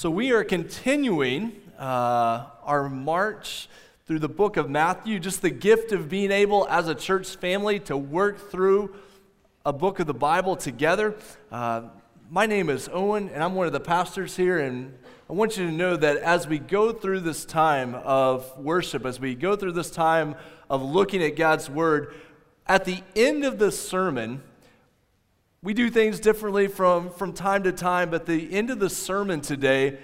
So, we are continuing uh, our march through the book of Matthew, just the gift of being able as a church family to work through a book of the Bible together. Uh, my name is Owen, and I'm one of the pastors here, and I want you to know that as we go through this time of worship, as we go through this time of looking at God's Word, at the end of the sermon, we do things differently from, from time to time, but the end of the sermon today,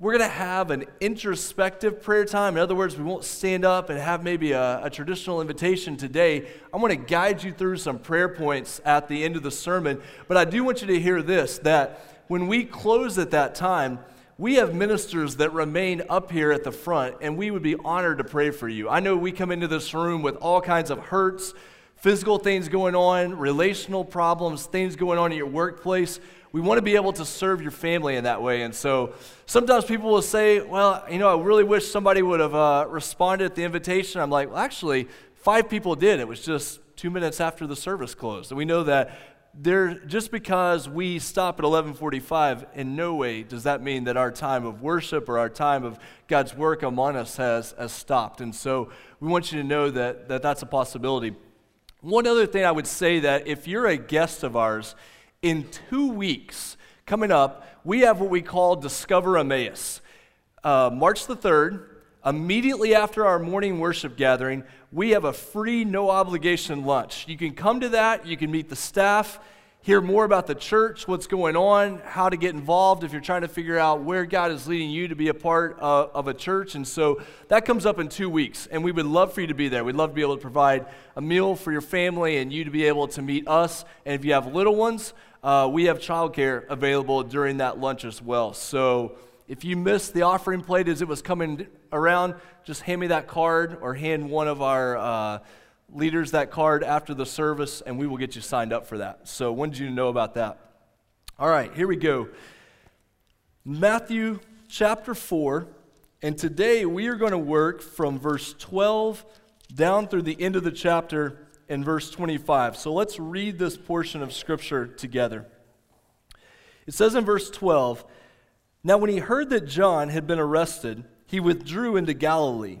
we're going to have an introspective prayer time. In other words, we won't stand up and have maybe a, a traditional invitation today. I'm going to guide you through some prayer points at the end of the sermon. But I do want you to hear this that when we close at that time, we have ministers that remain up here at the front, and we would be honored to pray for you. I know we come into this room with all kinds of hurts physical things going on, relational problems, things going on in your workplace. We want to be able to serve your family in that way. And so sometimes people will say, Well, you know, I really wish somebody would have uh, responded at the invitation. I'm like, Well, actually, five people did. It was just two minutes after the service closed. And we know that there, just because we stop at 1145 in no way does that mean that our time of worship or our time of god's work among us has, has stopped and so we want you to know that, that that's a possibility one other thing I would say that if you're a guest of ours, in two weeks coming up, we have what we call Discover Emmaus. Uh, March the 3rd, immediately after our morning worship gathering, we have a free, no obligation lunch. You can come to that, you can meet the staff hear more about the church, what's going on, how to get involved if you're trying to figure out where God is leading you to be a part of, of, a church. And so that comes up in two weeks, and we would love for you to be there. We'd love to be able to provide a meal for your family and you to be able to meet us. And if you have little ones, uh, we have childcare available during that lunch as well. So if you missed the offering plate as it was coming around, just hand me that card or hand one of our. Uh, leaders that card after the service, and we will get you signed up for that. So, when did you know about that? All right, here we go. Matthew chapter 4, and today we are going to work from verse 12 down through the end of the chapter in verse 25. So, let's read this portion of Scripture together. It says in verse 12 Now, when he heard that John had been arrested, he withdrew into Galilee.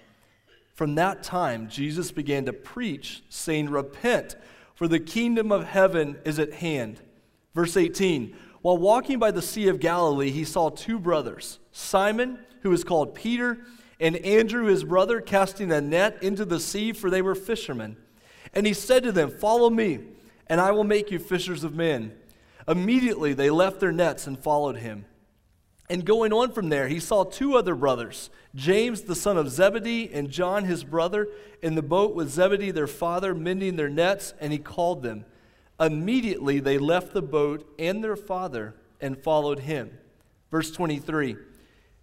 From that time, Jesus began to preach, saying, Repent, for the kingdom of heaven is at hand. Verse 18 While walking by the Sea of Galilee, he saw two brothers, Simon, who is called Peter, and Andrew, his brother, casting a net into the sea, for they were fishermen. And he said to them, Follow me, and I will make you fishers of men. Immediately they left their nets and followed him. And going on from there, he saw two other brothers, James the son of Zebedee and John his brother, in the boat with Zebedee their father, mending their nets, and he called them. Immediately they left the boat and their father and followed him. Verse 23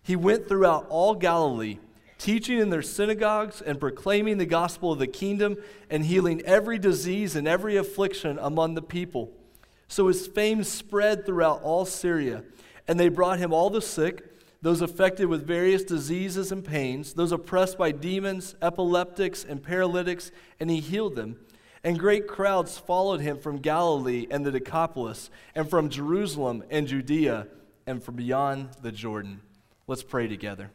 He went throughout all Galilee, teaching in their synagogues and proclaiming the gospel of the kingdom and healing every disease and every affliction among the people. So his fame spread throughout all Syria. And they brought him all the sick, those affected with various diseases and pains, those oppressed by demons, epileptics, and paralytics, and he healed them. And great crowds followed him from Galilee and the Decapolis, and from Jerusalem and Judea, and from beyond the Jordan. Let's pray together.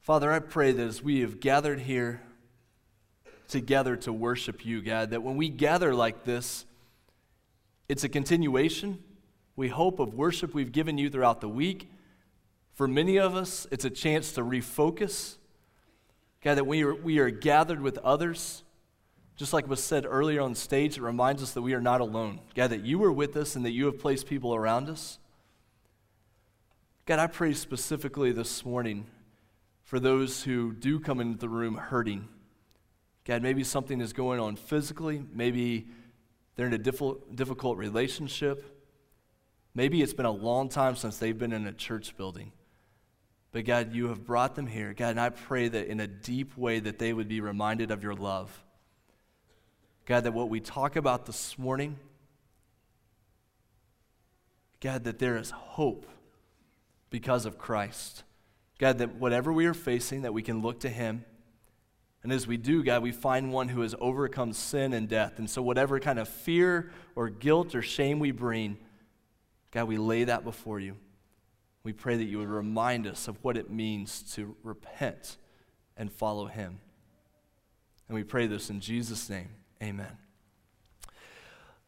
Father, I pray that as we have gathered here, together to worship you, God. That when we gather like this, it's a continuation, we hope, of worship we've given you throughout the week. For many of us, it's a chance to refocus. God, that we are, we are gathered with others. Just like was said earlier on stage, it reminds us that we are not alone. God, that you are with us and that you have placed people around us. God, I pray specifically this morning for those who do come into the room hurting. God, maybe something is going on physically. Maybe they're in a difficult relationship. Maybe it's been a long time since they've been in a church building. But God, you have brought them here. God, and I pray that in a deep way that they would be reminded of your love. God, that what we talk about this morning, God, that there is hope because of Christ. God, that whatever we are facing, that we can look to Him. And as we do, God, we find one who has overcome sin and death. And so, whatever kind of fear or guilt or shame we bring, God, we lay that before you. We pray that you would remind us of what it means to repent and follow Him. And we pray this in Jesus' name. Amen.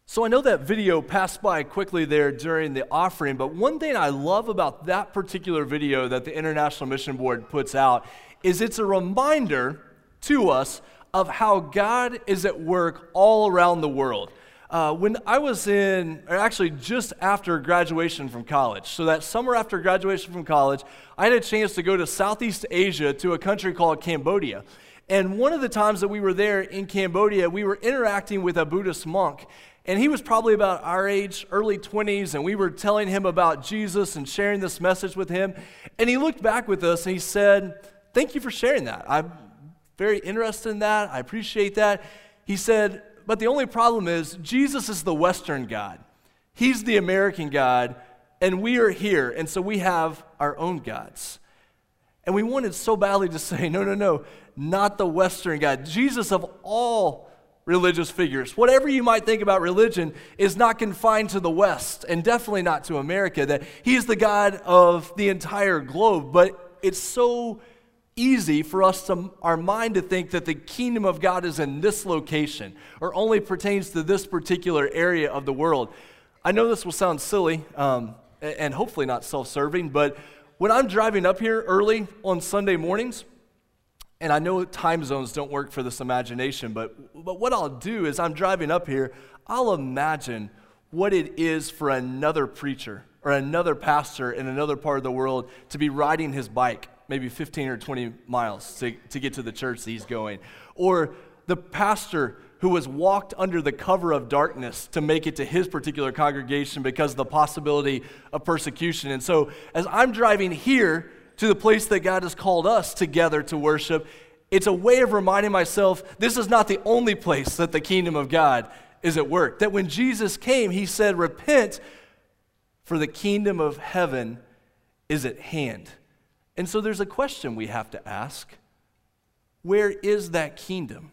So I know that video passed by quickly there during the offering, but one thing I love about that particular video that the International Mission Board puts out is it's a reminder to us of how God is at work all around the world. Uh, when I was in, or actually just after graduation from college, so that summer after graduation from college, I had a chance to go to Southeast Asia to a country called Cambodia. And one of the times that we were there in Cambodia, we were interacting with a Buddhist monk. And he was probably about our age, early 20s, and we were telling him about Jesus and sharing this message with him. And he looked back with us and he said, Thank you for sharing that. I'm very interested in that. I appreciate that. He said, but the only problem is Jesus is the Western God. He's the American God, and we are here, and so we have our own gods. And we wanted so badly to say, no, no, no, not the Western God. Jesus of all religious figures, whatever you might think about religion, is not confined to the West, and definitely not to America, that He is the God of the entire globe. But it's so easy for us to our mind to think that the kingdom of God is in this location or only pertains to this particular area of the world. I know this will sound silly um, and hopefully not self-serving, but when I'm driving up here early on Sunday mornings, and I know time zones don't work for this imagination, but, but what I'll do is I'm driving up here, I'll imagine what it is for another preacher or another pastor in another part of the world to be riding his bike maybe 15 or 20 miles to, to get to the church that he's going. Or the pastor who has walked under the cover of darkness to make it to his particular congregation because of the possibility of persecution. And so, as I'm driving here to the place that God has called us together to worship, it's a way of reminding myself this is not the only place that the kingdom of God is at work. That when Jesus came, he said, Repent, for the kingdom of heaven is at hand. And so there's a question we have to ask Where is that kingdom?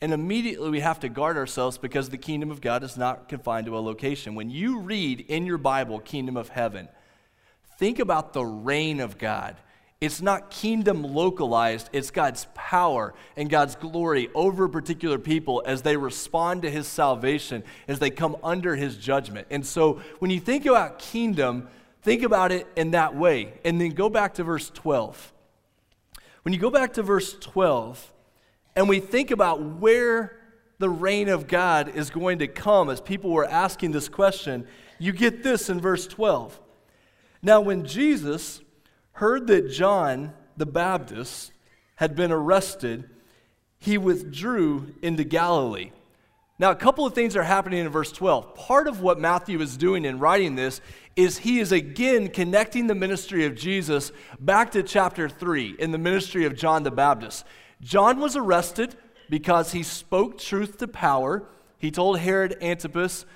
And immediately we have to guard ourselves because the kingdom of God is not confined to a location. When you read in your Bible, kingdom of heaven, think about the reign of God. It's not kingdom localized, it's God's power and God's glory over particular people as they respond to his salvation, as they come under his judgment. And so when you think about kingdom, Think about it in that way. And then go back to verse 12. When you go back to verse 12, and we think about where the reign of God is going to come as people were asking this question, you get this in verse 12. Now, when Jesus heard that John the Baptist had been arrested, he withdrew into Galilee. Now, a couple of things are happening in verse 12. Part of what Matthew is doing in writing this is he is again connecting the ministry of Jesus back to chapter 3 in the ministry of John the Baptist. John was arrested because he spoke truth to power. He told Herod Antipas,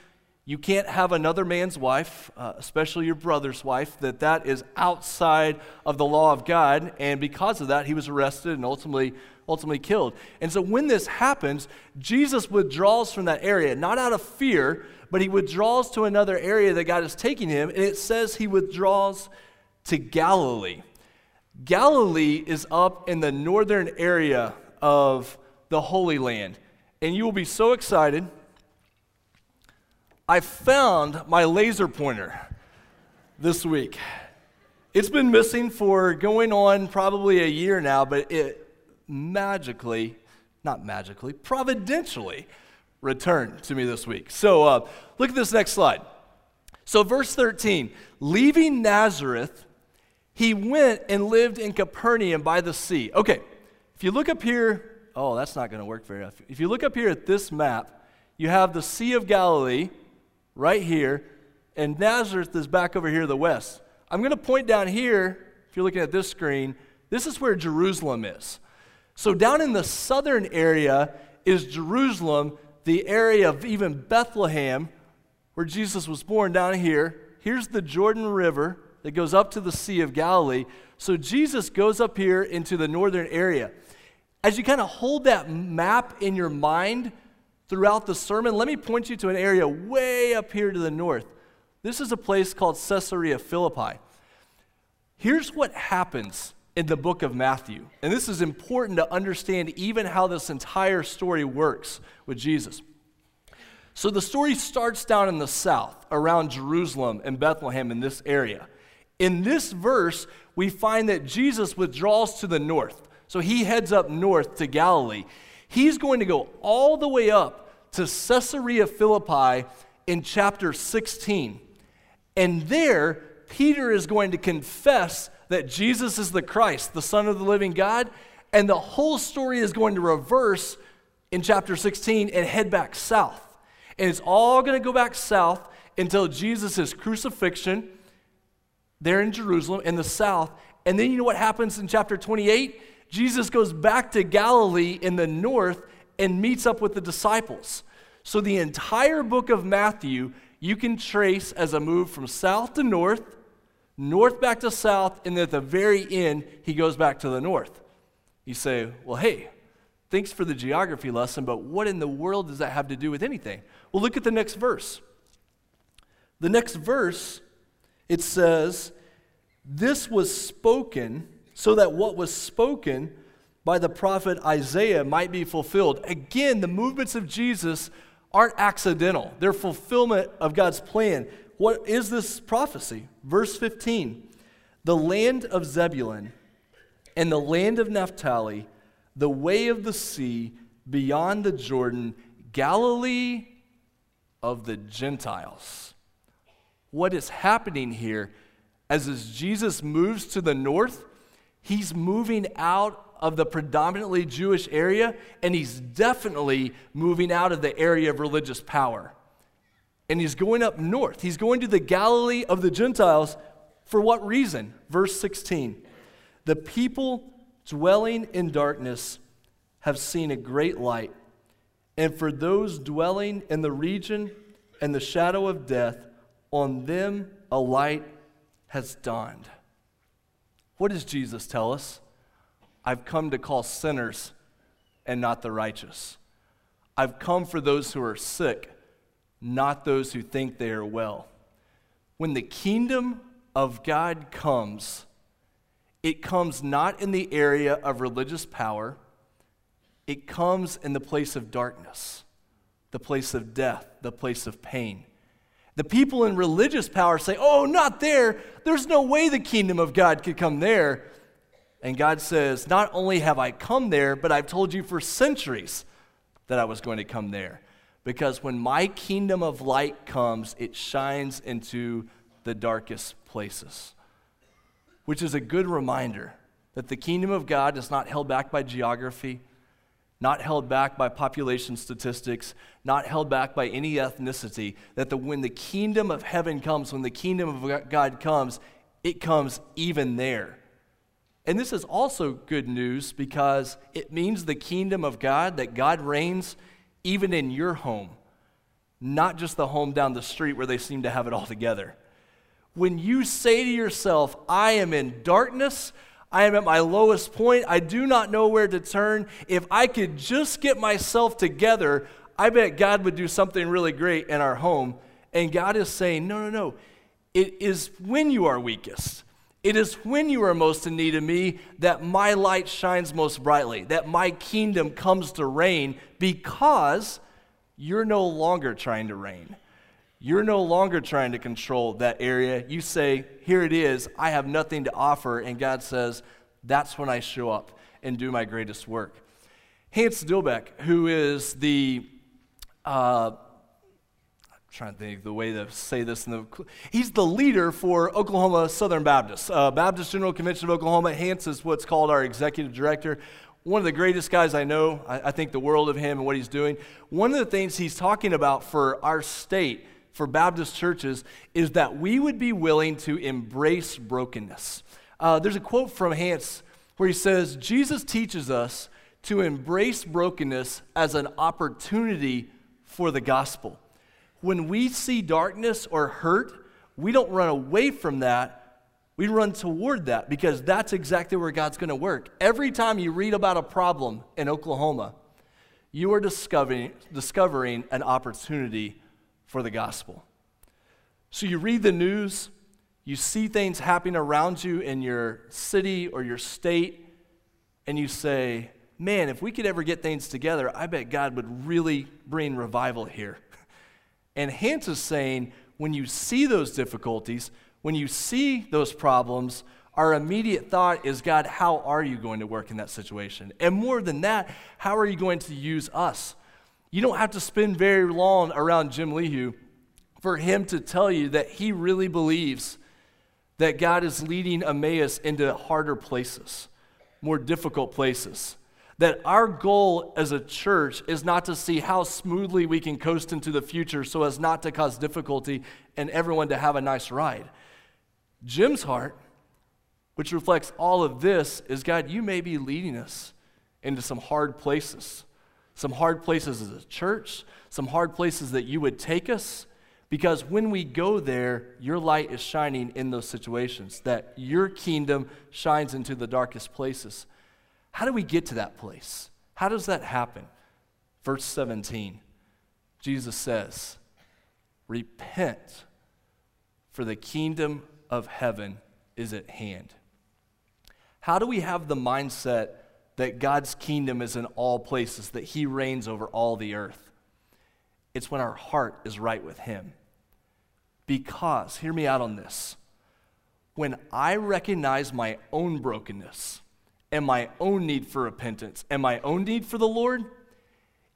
you can't have another man's wife, uh, especially your brother's wife, that that is outside of the law of God. And because of that, he was arrested and ultimately ultimately killed. And so when this happens, Jesus withdraws from that area, not out of fear, but he withdraws to another area that God is taking him, and it says he withdraws to Galilee. Galilee is up in the northern area of the Holy Land. And you will be so excited. I found my laser pointer this week. It's been missing for going on probably a year now, but it magically, not magically, providentially returned to me this week. So uh, look at this next slide. So, verse 13 leaving Nazareth, he went and lived in Capernaum by the sea. Okay, if you look up here, oh, that's not going to work very well. If you look up here at this map, you have the Sea of Galilee right here, and Nazareth is back over here to the west. I'm going to point down here, if you're looking at this screen, this is where Jerusalem is. So, down in the southern area is Jerusalem, the area of even Bethlehem, where Jesus was born, down here. Here's the Jordan River that goes up to the Sea of Galilee. So, Jesus goes up here into the northern area. As you kind of hold that map in your mind throughout the sermon, let me point you to an area way up here to the north. This is a place called Caesarea Philippi. Here's what happens in the book of Matthew. And this is important to understand even how this entire story works with Jesus. So the story starts down in the south, around Jerusalem and Bethlehem in this area. In this verse, we find that Jesus withdraws to the north. So he heads up north to Galilee. He's going to go all the way up to Caesarea Philippi in chapter 16. And there, Peter is going to confess that Jesus is the Christ, the Son of the living God, and the whole story is going to reverse in chapter 16 and head back south. And it's all going to go back south until Jesus' crucifixion there in Jerusalem in the south. And then you know what happens in chapter 28? Jesus goes back to Galilee in the north and meets up with the disciples. So the entire book of Matthew you can trace as a move from south to north north back to south, and then at the very end, he goes back to the north. You say, well, hey, thanks for the geography lesson, but what in the world does that have to do with anything? Well, look at the next verse. The next verse, it says, This was spoken so that what was spoken by the prophet Isaiah might be fulfilled. Again, the movements of Jesus aren't accidental, they're fulfillment of God's plan. What is this prophecy? Verse 15 The land of Zebulun and the land of Naphtali, the way of the sea beyond the Jordan, Galilee of the Gentiles. What is happening here as, as Jesus moves to the north, he's moving out of the predominantly Jewish area, and he's definitely moving out of the area of religious power and he's going up north. He's going to the Galilee of the Gentiles. For what reason? Verse 16 The people dwelling in darkness have seen a great light, and for those dwelling in the region and the shadow of death, on them a light has dawned. What does Jesus tell us? I've come to call sinners and not the righteous. I've come for those who are sick not those who think they are well. When the kingdom of God comes, it comes not in the area of religious power, it comes in the place of darkness, the place of death, the place of pain. The people in religious power say, Oh, not there. There's no way the kingdom of God could come there. And God says, Not only have I come there, but I've told you for centuries that I was going to come there. Because when my kingdom of light comes, it shines into the darkest places. Which is a good reminder that the kingdom of God is not held back by geography, not held back by population statistics, not held back by any ethnicity. That the, when the kingdom of heaven comes, when the kingdom of God comes, it comes even there. And this is also good news because it means the kingdom of God, that God reigns even in your home, not just the home down the street where they seem to have it all together. When you say to yourself, I am in darkness, I am at my lowest point, I do not know where to turn, if I could just get myself together, I bet God would do something really great in our home. And God is saying, No, no, no. It is when you are weakest it is when you are most in need of me that my light shines most brightly, that my kingdom comes to reign because you're no longer trying to reign. You're no longer trying to control that area. You say, Here it is, I have nothing to offer. And God says, That's when I show up and do my greatest work. Hance Dilbeck, who is the uh, trying to think the way to say this. The, he's the leader for Oklahoma Southern Baptist. Uh, Baptist General Convention of Oklahoma. Hance is what's called our executive director. One of the greatest guys I know. I, I think the world of him and what he's doing. One of the things he's talking about for our state for Baptist churches is that we would be willing to embrace brokenness. Uh, there's a quote from Hance where he says, Jesus teaches us to embrace brokenness as an opportunity for the gospel. When we see darkness or hurt, we don't run away from that. We run toward that because that's exactly where God's going to work. Every time you read about a problem in Oklahoma, you are discovering, discovering an opportunity for the gospel. So you read the news, you see things happening around you in your city or your state, and you say, man, if we could ever get things together, I bet God would really bring revival here. And Hance is saying, when you see those difficulties, when you see those problems, our immediate thought is, God, how are you going to work in that situation? And more than that, how are you going to use us? You don't have to spend very long around Jim Lehu for him to tell you that he really believes that God is leading Emmaus into harder places, more difficult places that our goal as a church is not to see how smoothly we can coast into the future so as not to cause difficulty and everyone to have a nice ride. Jim's heart, which reflects all of this, is God, you may be leading us into some hard places. Some hard places as a church, some hard places that you would take us, because when we go there, your light is shining in those situations, that your kingdom shines into the darkest places. How do we get to that place? How does that happen? Verse 17, Jesus says, Repent, for the kingdom of heaven is at hand. How do we have the mindset that God's kingdom is in all places, that He reigns over all the earth? It's when our heart is right with Him. Because, hear me out on this, when I recognize my own brokenness, and my own need for repentance and my own need for the Lord,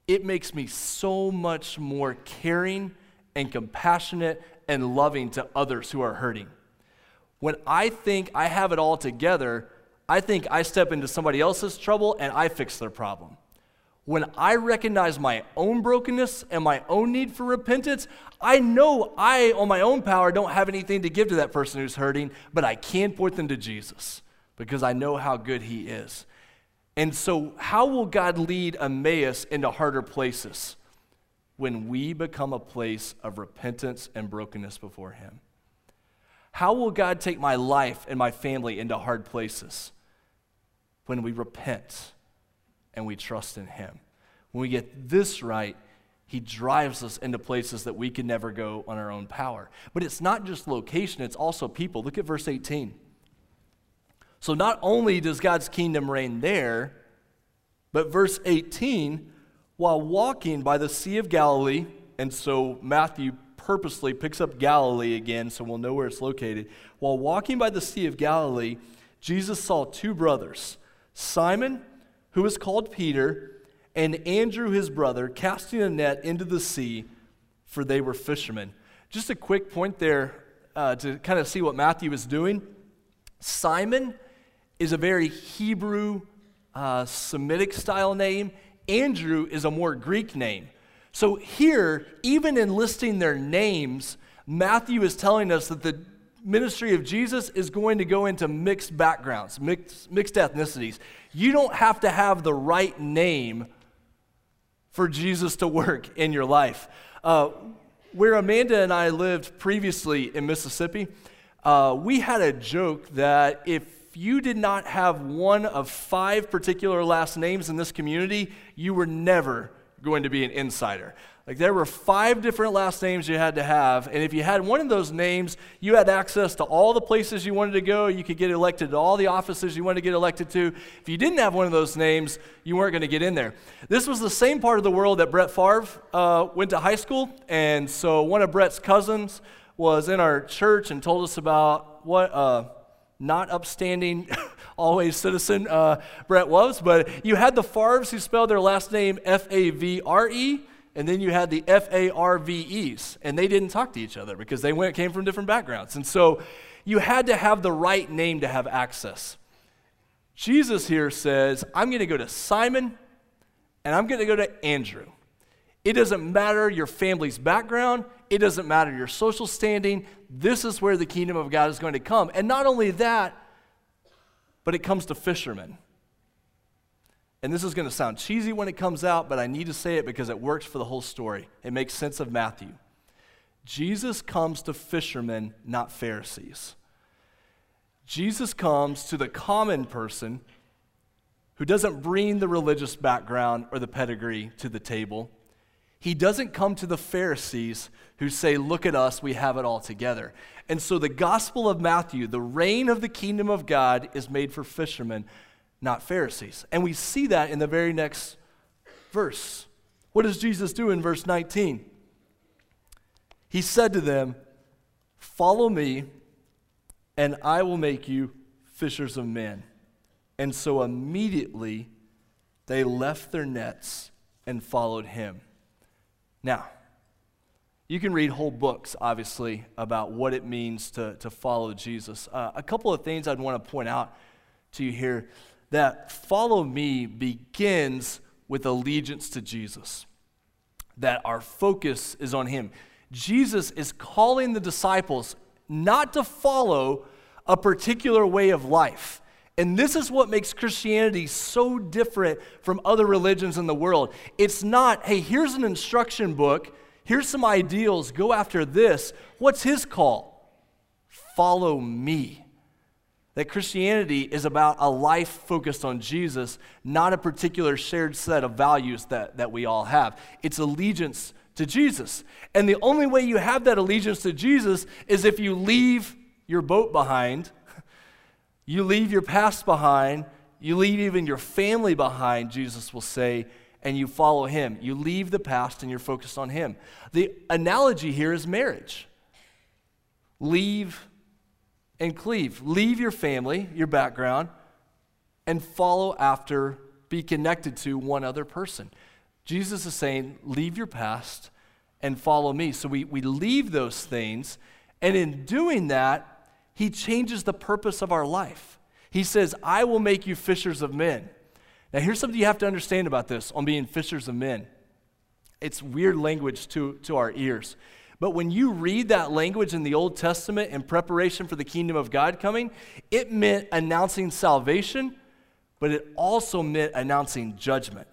it makes me so much more caring and compassionate and loving to others who are hurting. When I think I have it all together, I think I step into somebody else's trouble and I fix their problem. When I recognize my own brokenness and my own need for repentance, I know I, on my own power, don't have anything to give to that person who's hurting, but I can point them to Jesus because I know how good He is. And so, how will God lead Emmaus into harder places? When we become a place of repentance and brokenness before Him. How will God take my life and my family into hard places? When we repent and we trust in Him. When we get this right, He drives us into places that we can never go on our own power. But it's not just location, it's also people. Look at verse 18. So not only does God's kingdom reign there, but verse 18, while walking by the Sea of Galilee, and so Matthew purposely picks up Galilee again so we'll know where it's located. While walking by the Sea of Galilee, Jesus saw two brothers, Simon, who was called Peter, and Andrew, his brother, casting a net into the sea, for they were fishermen. Just a quick point there uh, to kind of see what Matthew is doing. Simon is a very Hebrew, uh, Semitic style name. Andrew is a more Greek name. So here, even in listing their names, Matthew is telling us that the ministry of Jesus is going to go into mixed backgrounds, mixed, mixed ethnicities. You don't have to have the right name for Jesus to work in your life. Uh, where Amanda and I lived previously in Mississippi, uh, we had a joke that if you did not have one of five particular last names in this community, you were never going to be an insider. Like there were five different last names you had to have, and if you had one of those names, you had access to all the places you wanted to go. You could get elected to all the offices you wanted to get elected to. If you didn't have one of those names, you weren't going to get in there. This was the same part of the world that Brett Favre uh, went to high school, and so one of Brett's cousins was in our church and told us about what. Uh, not upstanding, always citizen uh, Brett was, but you had the Favres who spelled their last name F A V R E, and then you had the F A R V E's, and they didn't talk to each other because they went, came from different backgrounds. And so you had to have the right name to have access. Jesus here says, I'm going to go to Simon and I'm going to go to Andrew. It doesn't matter your family's background. It doesn't matter your social standing. This is where the kingdom of God is going to come. And not only that, but it comes to fishermen. And this is going to sound cheesy when it comes out, but I need to say it because it works for the whole story. It makes sense of Matthew. Jesus comes to fishermen, not Pharisees. Jesus comes to the common person who doesn't bring the religious background or the pedigree to the table. He doesn't come to the Pharisees who say, Look at us, we have it all together. And so the Gospel of Matthew, the reign of the kingdom of God, is made for fishermen, not Pharisees. And we see that in the very next verse. What does Jesus do in verse 19? He said to them, Follow me, and I will make you fishers of men. And so immediately they left their nets and followed him. Now, you can read whole books, obviously, about what it means to, to follow Jesus. Uh, a couple of things I'd want to point out to you here that follow me begins with allegiance to Jesus, that our focus is on him. Jesus is calling the disciples not to follow a particular way of life. And this is what makes Christianity so different from other religions in the world. It's not, hey, here's an instruction book, here's some ideals, go after this. What's his call? Follow me. That Christianity is about a life focused on Jesus, not a particular shared set of values that, that we all have. It's allegiance to Jesus. And the only way you have that allegiance to Jesus is if you leave your boat behind, you leave your past behind, you leave even your family behind, Jesus will say, and you follow him. You leave the past and you're focused on him. The analogy here is marriage. Leave and cleave. Leave your family, your background, and follow after, be connected to one other person. Jesus is saying, leave your past and follow me. So we, we leave those things, and in doing that, he changes the purpose of our life. He says, I will make you fishers of men. Now, here's something you have to understand about this on being fishers of men. It's weird language to, to our ears. But when you read that language in the Old Testament in preparation for the kingdom of God coming, it meant announcing salvation, but it also meant announcing judgment.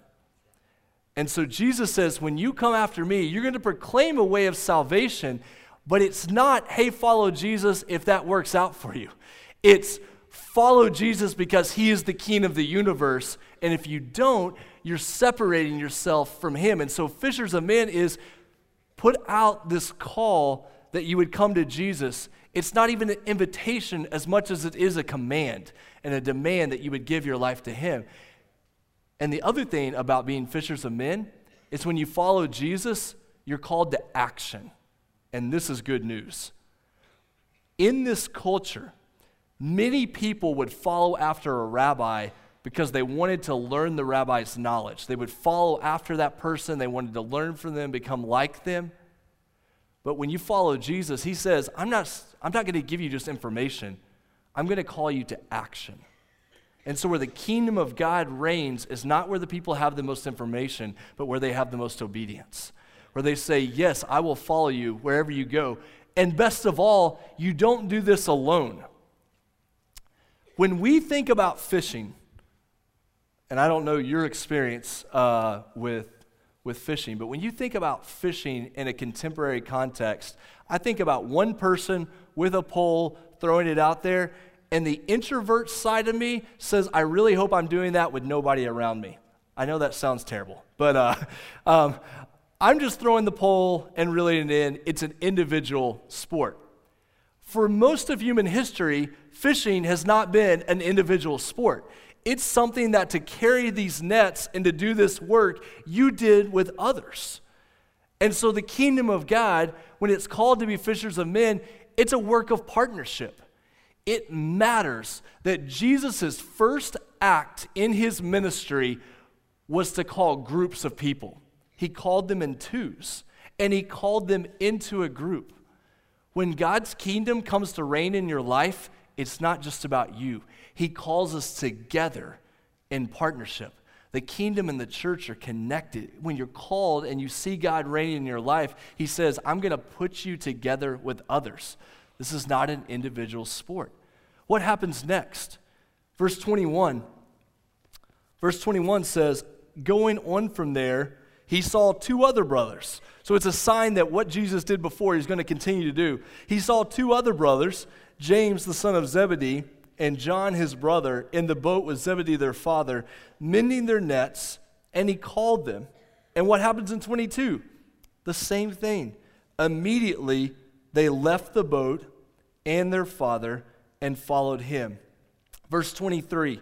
And so Jesus says, when you come after me, you're going to proclaim a way of salvation, but it's not, hey, follow Jesus if that works out for you. It's follow Jesus because he is the king of the universe. And if you don't, you're separating yourself from him. And so, fishers of men is put out this call that you would come to Jesus. It's not even an invitation as much as it is a command and a demand that you would give your life to him. And the other thing about being fishers of men is when you follow Jesus, you're called to action. And this is good news. In this culture, many people would follow after a rabbi because they wanted to learn the rabbi's knowledge. They would follow after that person, they wanted to learn from them, become like them. But when you follow Jesus, he says, I'm not, I'm not going to give you just information, I'm going to call you to action. And so, where the kingdom of God reigns is not where the people have the most information, but where they have the most obedience. Where they say, Yes, I will follow you wherever you go. And best of all, you don't do this alone. When we think about fishing, and I don't know your experience uh, with, with fishing, but when you think about fishing in a contemporary context, I think about one person with a pole throwing it out there, and the introvert side of me says, I really hope I'm doing that with nobody around me. I know that sounds terrible, but uh, um, I'm just throwing the pole and reeling it in. It's an individual sport. For most of human history, fishing has not been an individual sport. It's something that to carry these nets and to do this work, you did with others. And so the kingdom of God, when it's called to be fishers of men, it's a work of partnership. It matters that Jesus' first act in his ministry was to call groups of people. He called them in twos, and he called them into a group. When God's kingdom comes to reign in your life, it's not just about you. He calls us together in partnership. The kingdom and the church are connected. When you're called and you see God reigning in your life, He says, I'm going to put you together with others. This is not an individual sport. What happens next? Verse 21. Verse 21 says, Going on from there, he saw two other brothers. So it's a sign that what Jesus did before, he's going to continue to do. He saw two other brothers, James, the son of Zebedee, and John, his brother, in the boat with Zebedee, their father, mending their nets, and he called them. And what happens in 22? The same thing. Immediately, they left the boat and their father and followed him. Verse 23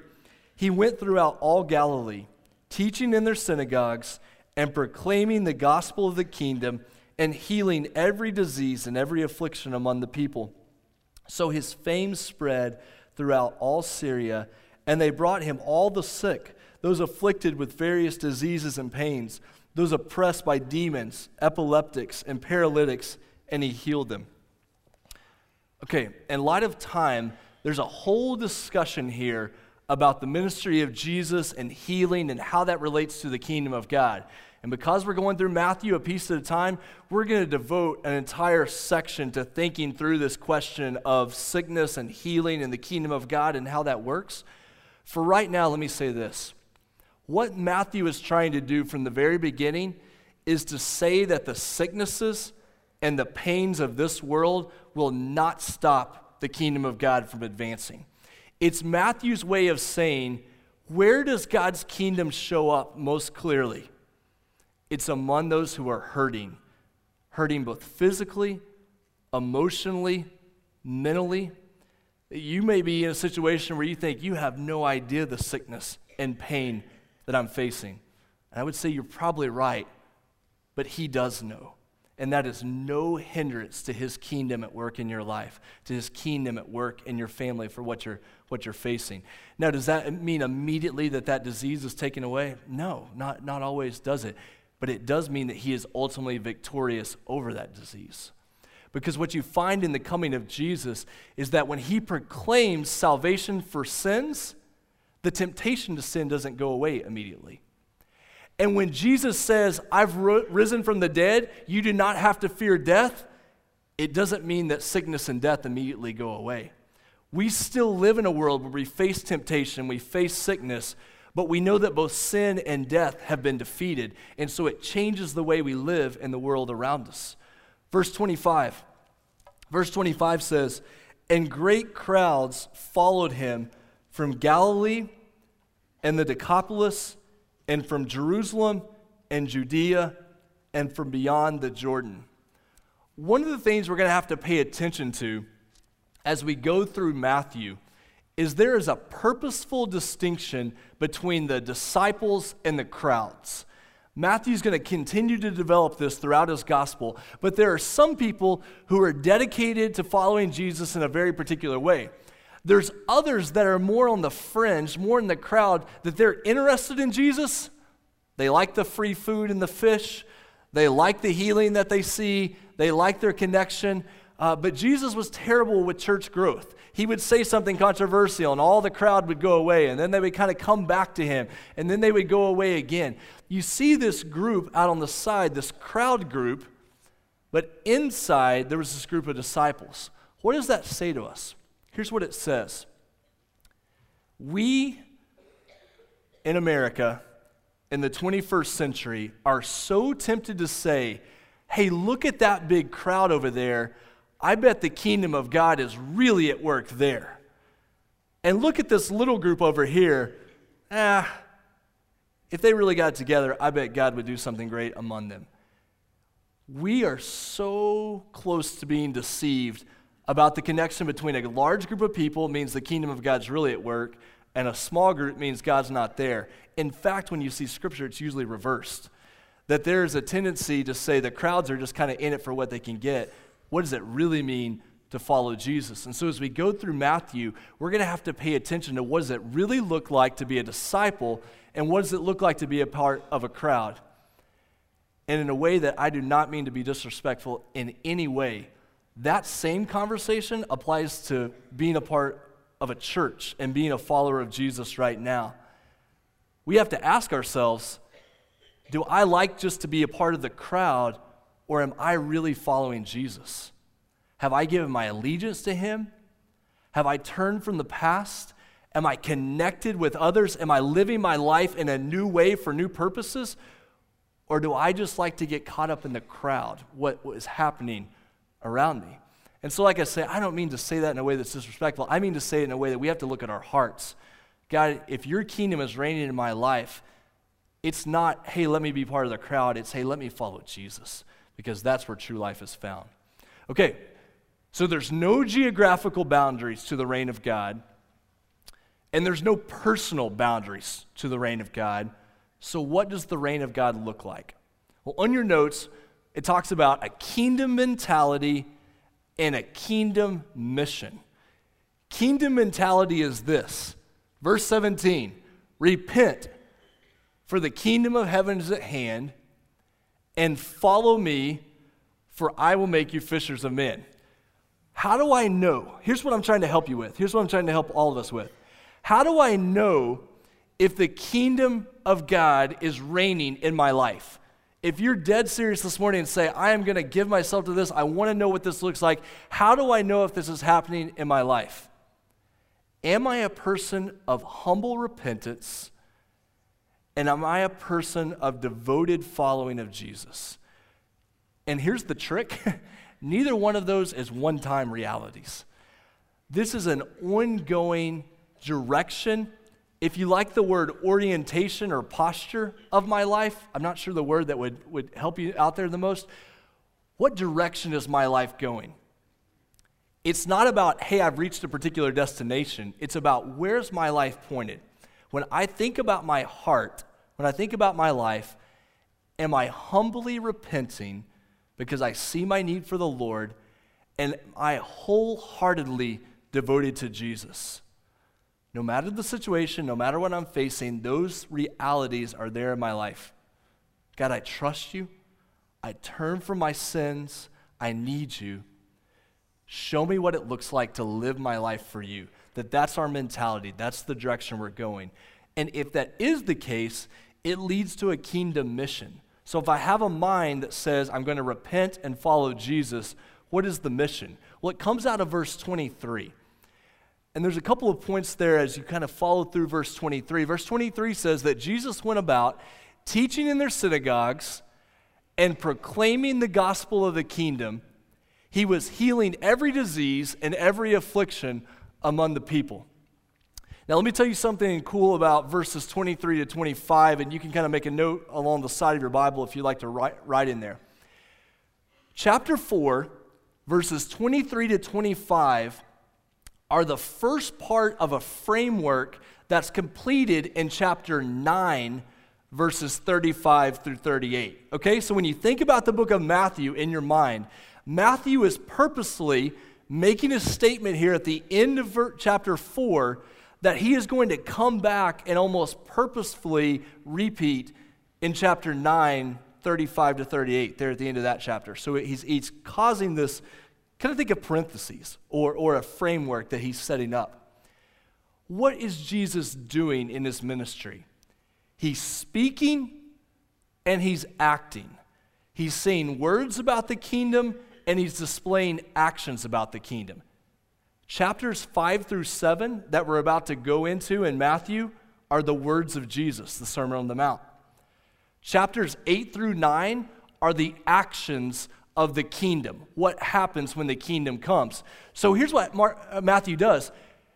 He went throughout all Galilee, teaching in their synagogues and proclaiming the gospel of the kingdom and healing every disease and every affliction among the people. So his fame spread throughout all Syria, and they brought him all the sick, those afflicted with various diseases and pains, those oppressed by demons, epileptics, and paralytics, and he healed them. Okay, in light of time, there's a whole discussion here about the ministry of Jesus and healing and how that relates to the kingdom of God. And because we're going through Matthew a piece at a time, we're going to devote an entire section to thinking through this question of sickness and healing and the kingdom of God and how that works. For right now, let me say this. What Matthew is trying to do from the very beginning is to say that the sicknesses and the pains of this world will not stop the kingdom of God from advancing. It's Matthew's way of saying, where does God's kingdom show up most clearly? It's among those who are hurting, hurting both physically, emotionally, mentally. You may be in a situation where you think you have no idea the sickness and pain that I'm facing. And I would say you're probably right, but He does know. And that is no hindrance to his kingdom at work in your life, to his kingdom at work in your family for what you're, what you're facing. Now, does that mean immediately that that disease is taken away? No, not, not always does it but it does mean that he is ultimately victorious over that disease. Because what you find in the coming of Jesus is that when he proclaims salvation for sins, the temptation to sin doesn't go away immediately. And when Jesus says, I've risen from the dead, you do not have to fear death, it doesn't mean that sickness and death immediately go away. We still live in a world where we face temptation, we face sickness, but we know that both sin and death have been defeated, and so it changes the way we live in the world around us. Verse 25. Verse 25 says, And great crowds followed him from Galilee and the Decapolis, and from Jerusalem and Judea, and from beyond the Jordan. One of the things we're going to have to pay attention to as we go through Matthew is there is a purposeful distinction between the disciples and the crowds. Matthew's going to continue to develop this throughout his gospel, but there are some people who are dedicated to following Jesus in a very particular way. There's others that are more on the fringe, more in the crowd, that they're interested in Jesus. They like the free food and the fish. They like the healing that they see. They like their connection. Uh, but Jesus was terrible with church growth he would say something controversial and all the crowd would go away and then they would kind of come back to him and then they would go away again. You see this group out on the side, this crowd group, but inside there was this group of disciples. What does that say to us? Here's what it says We in America in the 21st century are so tempted to say, hey, look at that big crowd over there. I bet the kingdom of God is really at work there. And look at this little group over here. Ah, if they really got together, I bet God would do something great among them. We are so close to being deceived about the connection between a large group of people means the kingdom of God's really at work, and a small group means God's not there. In fact, when you see scripture, it's usually reversed. That there's a tendency to say the crowds are just kind of in it for what they can get, what does it really mean to follow Jesus? And so as we go through Matthew, we're going to have to pay attention to what does it really look like to be a disciple and what does it look like to be a part of a crowd? And in a way that I do not mean to be disrespectful in any way, that same conversation applies to being a part of a church and being a follower of Jesus right now. we have to ask ourselves do I like just to be a part of the crowd, or am I really following Jesus? Have I given my allegiance to Him? Have I turned from the past? Am I connected with others? Am I living my life in a new way for new purposes? Or do I just like to get caught up in the crowd, what, is happening around me? And so, like I say, I don't mean to say that in a way that's disrespectful. I mean to say it in a way that we have to look at our hearts. God, if your kingdom is reigning in my life, it's not, hey, let me be part of the crowd. It's, hey, let me follow Jesus, because that's where true life is found. Okay, so there's no geographical boundaries to the reign of God, and there's no personal boundaries to the reign of God. So, what does the reign of God look like? Well, on your notes, it talks about a kingdom mentality and a kingdom mission. Kingdom mentality is this verse 17 repent, for the kingdom of heaven is at hand, and follow me, for I will make you fishers of men. How do I know? Here's what I'm trying to help you with. Here's what I'm trying to help all of us with. How do I know if the kingdom of God is reigning in my life? If you're dead serious this morning and say, I am going to give myself to this, I want to know what this looks like, how do I know if this is happening in my life? Am I a person of humble repentance? And am I a person of devoted following of Jesus? And here's the trick neither one of those is one time realities. This is an ongoing direction. If you like the word orientation or posture of my life, I'm not sure the word that would, would help you out there the most. What direction is my life going? It's not about, hey, I've reached a particular destination. It's about where's my life pointed? When I think about my heart, when I think about my life, am I humbly repenting because I see my need for the Lord and I wholeheartedly devoted to Jesus? No matter the situation, no matter what I'm facing, those realities are there in my life. God, I trust you. I turn from my sins. I need you. Show me what it looks like to live my life for you. That that's our mentality. That's the direction we're going. And if that is the case, it leads to a kingdom mission. So if I have a mind that says, I'm going to repent and follow Jesus, what is the mission? Well, it comes out of verse 23. And there's a couple of points there as you kind of follow through verse 23. Verse 23 says that Jesus went about teaching in their synagogues and proclaiming the gospel of the kingdom. He was healing every disease and every affliction among the people. Now, let me tell you something cool about verses 23 to 25, and you can kind of make a note along the side of your Bible if you'd like to write, write in there. Chapter 4, verses 23 to 25, are the first part of a framework that's completed in chapter 9, verses 35 through 38. Okay, so when you think about the book of Matthew in your mind, Matthew is purposely making a statement here at the end of chapter 4 that he is going to come back and almost purposefully repeat in chapter 9, 35 to 38, there at the end of that chapter. So he's, he's causing this, kind of think of parentheses or, or a framework that he's setting up. What is Jesus doing in his ministry? He's speaking and he's acting. He's saying words about the kingdom and he's displaying actions about the kingdom. Chapters 5 through 7 that we're about to go into in Matthew are the words of Jesus, the Sermon on the Mount. Chapters 8 through 9 are the actions of the kingdom, what happens when the kingdom comes. So here's what uh, Matthew does.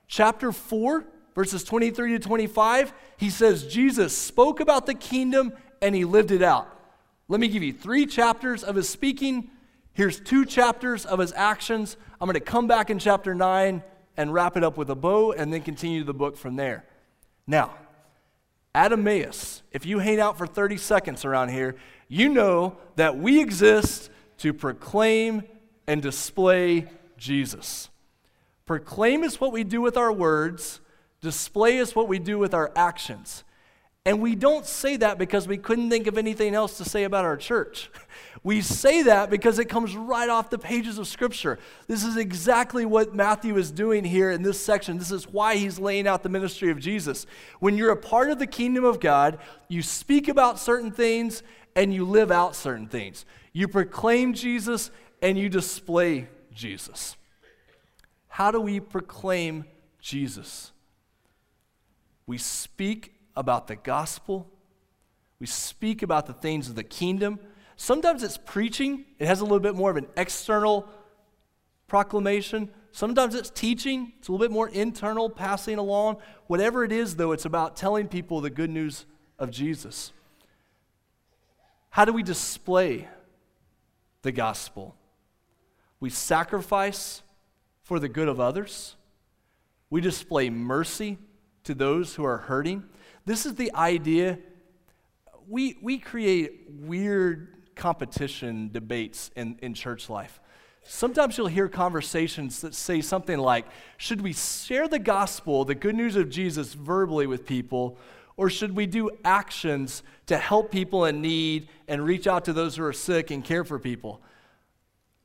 Chapter 4, verses 23 to 25, he says Jesus spoke about the kingdom and he lived it out. Let me give you three chapters of his speaking. Here's two chapters of his actions. I'm going to come back in chapter 9 and wrap it up with a bow and then continue the book from there. Now, at Emmaus, if you hang out for 30 seconds around here, you know that we exist to proclaim and display Jesus. Proclaim is what we do with our words, display is what we do with our actions. And we don't say that because we couldn't think of anything else to say about our church. We say that because it comes right off the pages of Scripture. This is exactly what Matthew is doing here in this section. This is why he's laying out the ministry of Jesus. When you're a part of the kingdom of God, you speak about certain things and you live out certain things. You proclaim Jesus and you display Jesus. How do we proclaim Jesus? We speak about the gospel, we speak about the things of the kingdom. Sometimes it's preaching, it has a little bit more of an external proclamation. Sometimes it's teaching, it's a little bit more internal, passing along. Whatever it is, though, it's about telling people the good news of Jesus. How do we display the gospel? We sacrifice for the good of others. We display mercy to those who are hurting. This is the idea. We, we create weird competition debates in, in church life. Sometimes you'll hear conversations that say something like, Should we share the gospel, the good news of Jesus, verbally with people, or should we do actions to help people in need and reach out to those who are sick and care for people?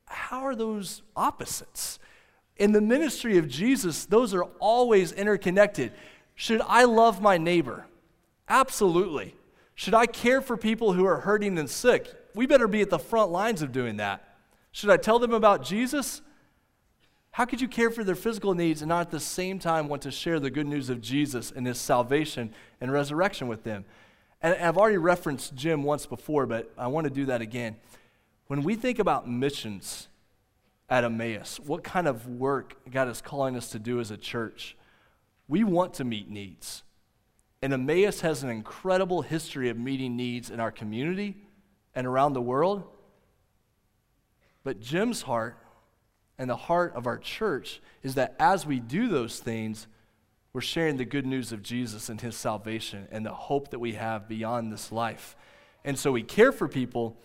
How are those opposites? In the ministry of Jesus, those are always interconnected. Should I love my neighbor? Absolutely. Should I care for people who are hurting and sick? We better be at the front lines of doing that. Should I tell them about Jesus? How could you care for their physical needs and not at the same time want to share the good news of Jesus and his salvation and resurrection with them? And I've already referenced Jim once before, but I want to do that again. When we think about missions at Emmaus, what kind of work God is calling us to do as a church, we want to meet needs. And Emmaus has an incredible history of meeting needs in our community and around the world. But Jim's heart and the heart of our church is that as we do those things, we're sharing the good news of Jesus and his salvation and the hope that we have beyond this life. And so we care for people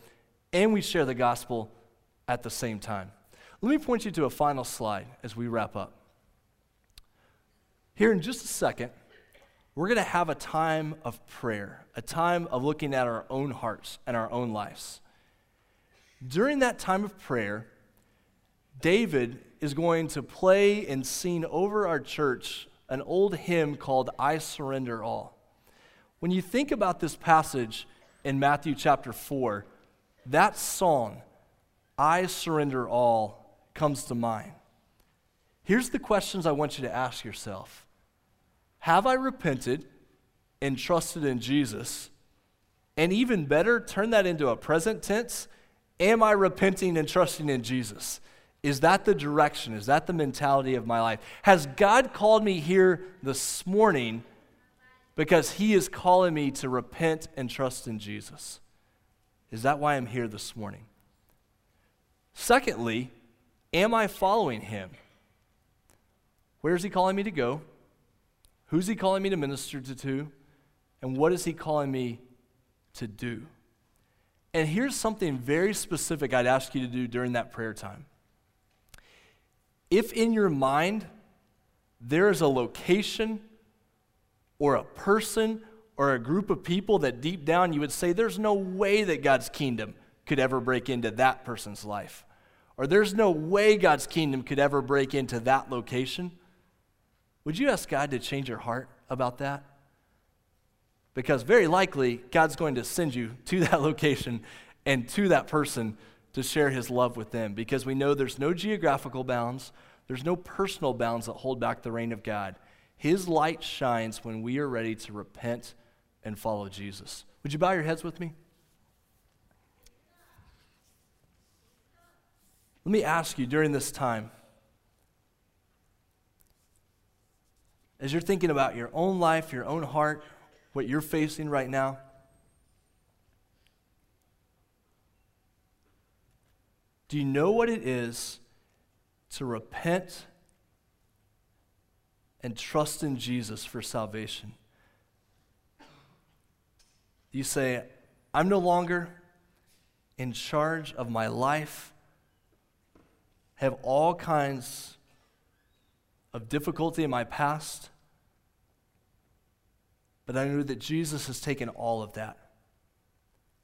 and we share the gospel at the same time. Let me point you to a final slide as we wrap up. Here in just a second, we're going to have a time of prayer, a time of looking at our own hearts and our own lives. During that time of prayer, David is going to play and sing over our church an old hymn called I Surrender All. When you think about this passage in Matthew chapter 4, that song, I Surrender All, comes to mind. Here's the questions I want you to ask yourself have I repented and trusted in Jesus? And even better, turn that into a present tense. Am I repenting and trusting in Jesus? Is that the direction? Is that the mentality of my life? Has God called me here this morning because He is calling me to repent and trust in Jesus? Is that why I'm here this morning? Secondly, am I following Him? Where is He calling me to go? Who's he calling me to minister to? And what is he calling me to do? And here's something very specific I'd ask you to do during that prayer time. If in your mind there is a location or a person or a group of people that deep down you would say, there's no way that God's kingdom could ever break into that person's life, or there's no way God's kingdom could ever break into that location, would you ask God to change your heart about that? Because very likely, God's going to send you to that location and to that person to share his love with them because we know there's no geographical bounds, there's no personal bounds that hold back the reign of God. His light shines when we are ready to repent and follow Jesus. Would you bow your heads with me? Let me ask you during this time as you're thinking about your own life, your own heart, what you're facing right now, do you know what it is to repent and trust in Jesus for salvation? You say, I'm no longer in charge of my life, have all kinds of difficulty in my past. But I know that Jesus has taken all of that.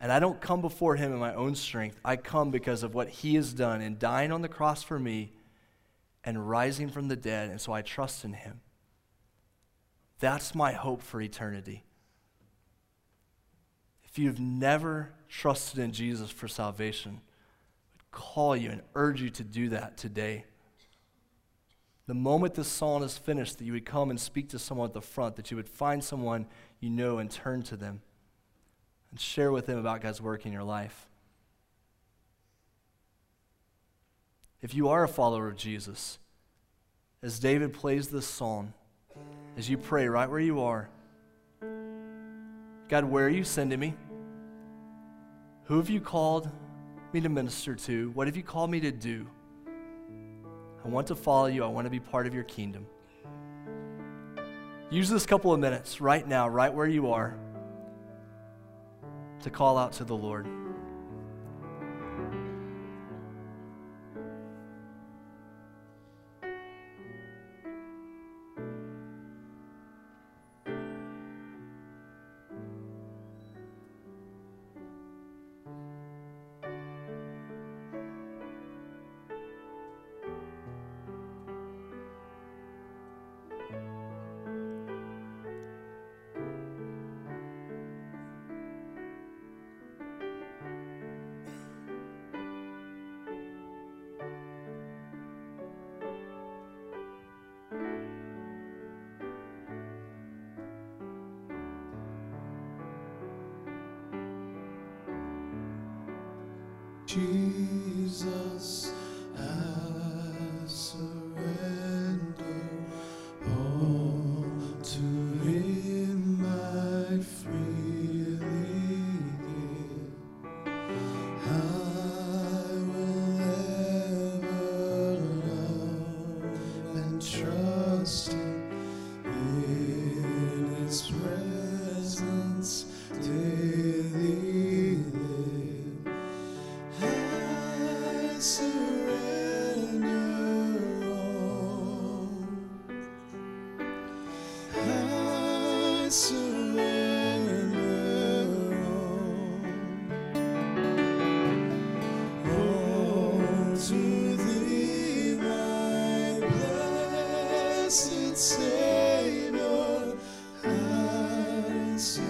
And I don't come before him in my own strength. I come because of what he has done in dying on the cross for me and rising from the dead. And so I trust in him. That's my hope for eternity. If you've never trusted in Jesus for salvation, I would call you and urge you to do that today. The moment this song is finished, that you would come and speak to someone at the front, that you would find someone you know and turn to them and share with them about God's work in your life. If you are a follower of Jesus, as David plays this song, as you pray right where you are, God, where are you sending me? Who have you called me to minister to? What have you called me to do? I want to follow you. I want to be part of your kingdom. Use this couple of minutes right now, right where you are, to call out to the Lord. Jesus, Just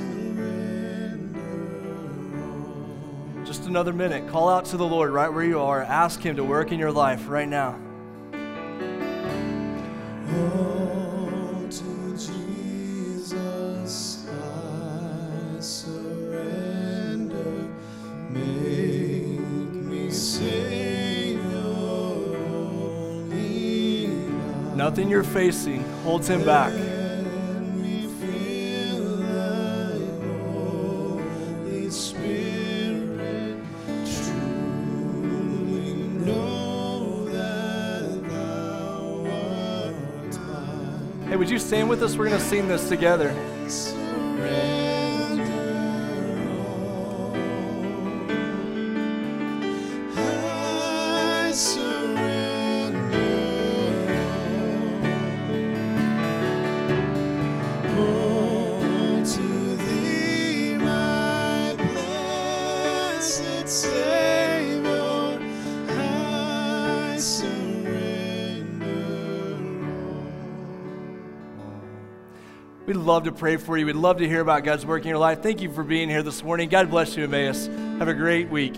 another minute. Call out to the Lord right where you are. Ask Him to work in your life right now. All to Jesus I surrender. Make me Savior. Nothing you're facing holds Him back. Stand with us? We're going to sing this together. Love to pray for you. We'd love to hear about God's work in your life. Thank you for being here this morning. God bless you, Emmaus. Have a great week.